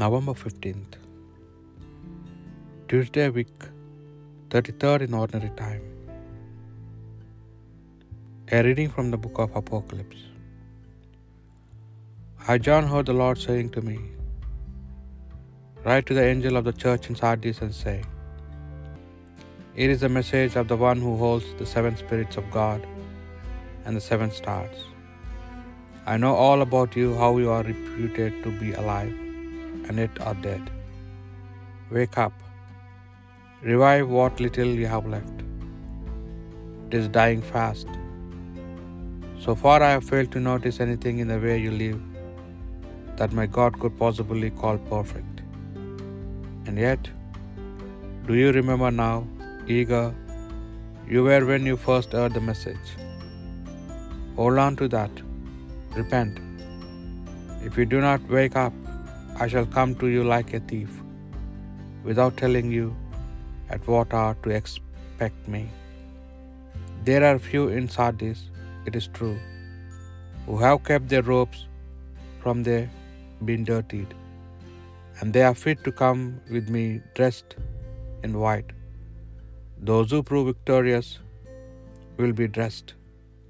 November 15th, Tuesday week, 33rd in ordinary time. A reading from the book of Apocalypse. I, John, heard the Lord saying to me, Write to the angel of the church in Sardis and say, It is the message of the one who holds the seven spirits of God and the seven stars. I know all about you, how you are reputed to be alive, and it are dead. Wake up, revive what little you have left. It is dying fast. So far, I have failed to notice anything in the way you live that my God could possibly call perfect. And yet, do you remember now, eager you were when you first heard the message? Hold on to that. Repent. If you do not wake up, I shall come to you like a thief, without telling you at what hour to expect me. There are few in Sardis, it is true, who have kept their robes from their being dirtied, and they are fit to come with me dressed in white. Those who prove victorious will be dressed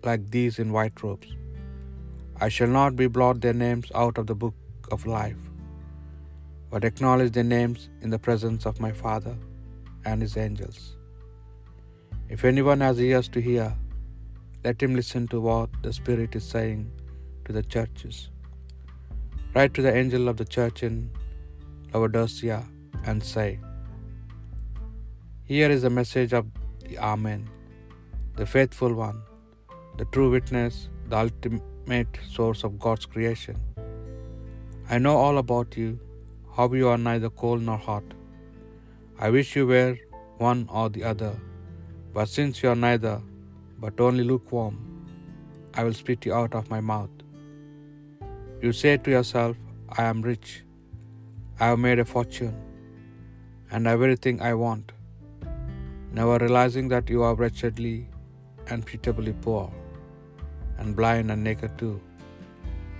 like these in white robes. I shall not be blot their names out of the book of life, but acknowledge their names in the presence of my Father and his angels. If anyone has ears to hear, let him listen to what the Spirit is saying to the churches. Write to the angel of the church in Laodicea and say, Here is the message of the Amen, the faithful one, the true witness, the ultimate source of God's creation. I know all about you, how you are neither cold nor hot. I wish you were one or the other, but since you are neither, but only lukewarm, I will spit you out of my mouth. You say to yourself, I am rich, I have made a fortune, and everything I want, never realizing that you are wretchedly and pitiably poor, and blind and naked too.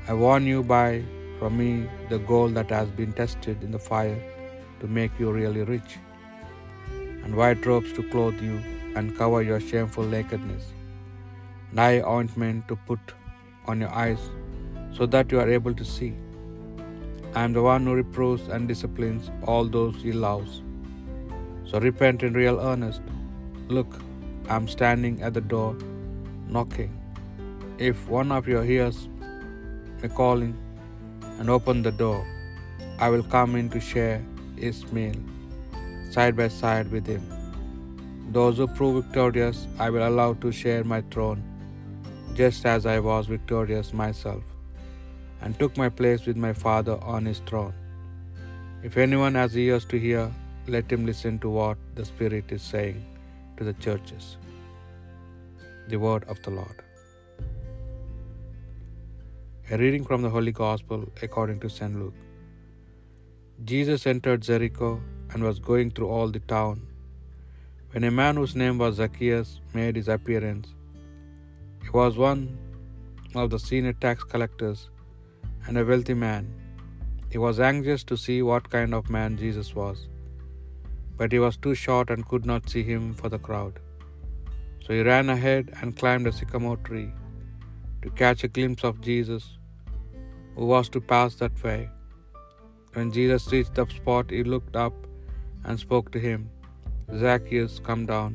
I warn you, buy from me the gold that has been tested in the fire to make you really rich, and white robes to clothe you and cover your shameful nakedness, and eye ointment to put on your eyes so that you are able to see. I am the one who reproves and disciplines all those he loves. So repent in real earnest. Look, I am standing at the door, knocking. If one of your hears me calling and open the door, I will come in to share his meal, side by side with him. Those who prove victorious, I will allow to share my throne, just as I was victorious myself, and took my place with my Father on his throne. If anyone has ears to hear, let him listen to what the Spirit is saying to the churches. The word of the Lord. A reading from the Holy Gospel according to St. Luke. Jesus entered Jericho and was going through all the town when a man whose name was Zacchaeus made his appearance. He was one of the senior tax collectors and a wealthy man. He was anxious to see what kind of man Jesus was, but he was too short and could not see him for the crowd. So he ran ahead and climbed a sycamore tree to catch a glimpse of Jesus, who was to pass that way. When Jesus reached the spot, he looked up and spoke to him Zacchaeus, come down.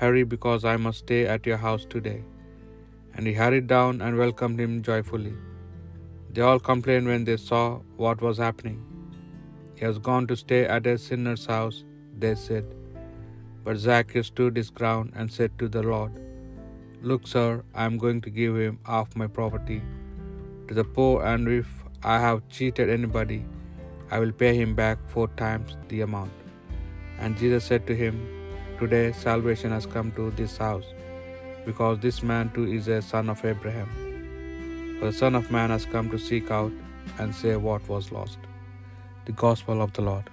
Hurry, because I must stay at your house today. And he hurried down and welcomed him joyfully. They all complained when they saw what was happening. He has gone to stay at a sinner's house, they said. But Zacchaeus stood his ground and said to the Lord, Look, sir, I am going to give him half my property to the poor, and if I have cheated anybody, I will pay him back four times the amount. And Jesus said to him, Today salvation has come to this house, because this man too is a son of Abraham. For the Son of Man has come to seek out and save what was lost. The Gospel of the Lord.